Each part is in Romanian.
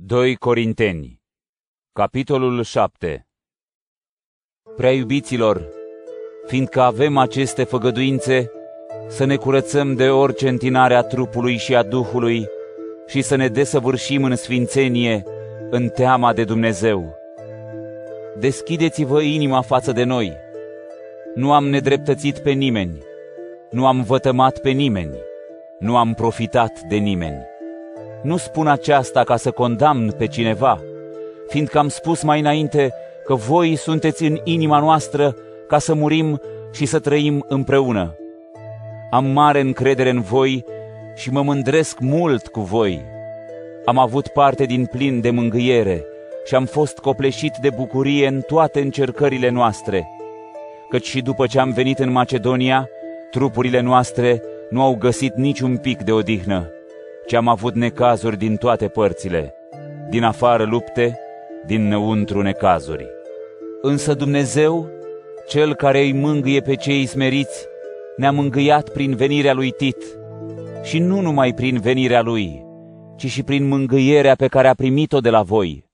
2 Corinteni Capitolul 7 Prea iubiților, fiindcă avem aceste făgăduințe, să ne curățăm de orice întinare a trupului și a Duhului și să ne desăvârșim în sfințenie, în teama de Dumnezeu. Deschideți-vă inima față de noi. Nu am nedreptățit pe nimeni, nu am vătămat pe nimeni, nu am profitat de nimeni. Nu spun aceasta ca să condamn pe cineva, fiindcă am spus mai înainte că voi sunteți în inima noastră ca să murim și să trăim împreună. Am mare încredere în voi și mă mândresc mult cu voi. Am avut parte din plin de mângâiere și am fost copleșit de bucurie în toate încercările noastre. Căci și după ce am venit în Macedonia, trupurile noastre nu au găsit niciun pic de odihnă ci am avut necazuri din toate părțile, din afară lupte, din năuntru necazuri. Însă Dumnezeu, Cel care îi mângâie pe cei smeriți, ne-a mângâiat prin venirea lui Tit, și nu numai prin venirea lui, ci și prin mângâierea pe care a primit-o de la voi.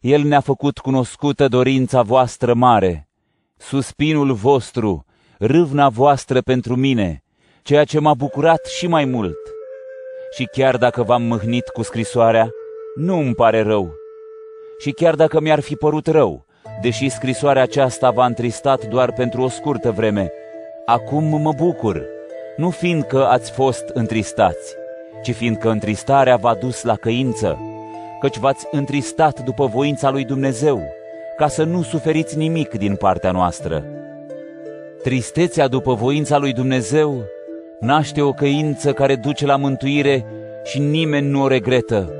El ne-a făcut cunoscută dorința voastră mare, suspinul vostru, râvna voastră pentru mine, ceea ce m-a bucurat și mai mult – și chiar dacă v-am mâhnit cu scrisoarea, nu îmi pare rău. Și chiar dacă mi-ar fi părut rău, deși scrisoarea aceasta v-a întristat doar pentru o scurtă vreme, acum mă bucur, nu fiindcă ați fost întristați, ci fiindcă întristarea v-a dus la căință, căci v-ați întristat după voința lui Dumnezeu, ca să nu suferiți nimic din partea noastră. Tristețea după voința lui Dumnezeu naște o căință care duce la mântuire și nimeni nu o regretă,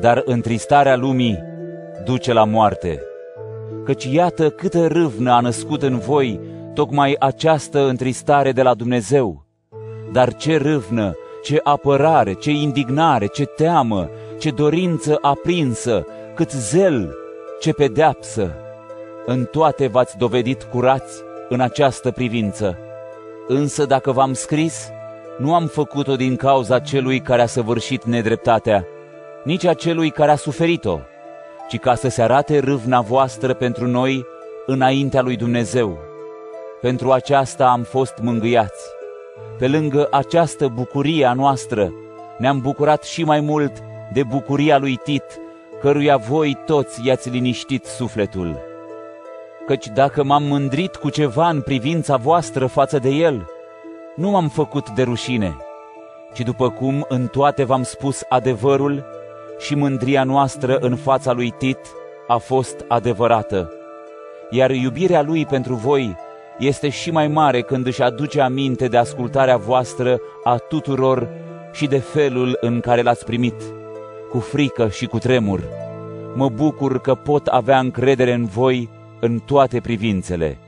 dar întristarea lumii duce la moarte. Căci iată câtă râvnă a născut în voi tocmai această întristare de la Dumnezeu. Dar ce râvnă, ce apărare, ce indignare, ce teamă, ce dorință aprinsă, cât zel, ce pedeapsă! În toate v-ați dovedit curați în această privință. Însă dacă v-am scris, nu am făcut-o din cauza celui care a săvârșit nedreptatea, nici a celui care a suferit-o, ci ca să se arate râvna voastră pentru noi înaintea lui Dumnezeu. Pentru aceasta am fost mângâiați. Pe lângă această bucurie a noastră, ne-am bucurat și mai mult de bucuria lui Tit, căruia voi toți i-ați liniștit sufletul căci dacă m-am mândrit cu ceva în privința voastră față de el, nu m-am făcut de rușine, ci după cum în toate v-am spus adevărul și mândria noastră în fața lui Tit a fost adevărată. Iar iubirea lui pentru voi este și mai mare când își aduce aminte de ascultarea voastră a tuturor și de felul în care l-ați primit, cu frică și cu tremur. Mă bucur că pot avea încredere în voi în toate privințele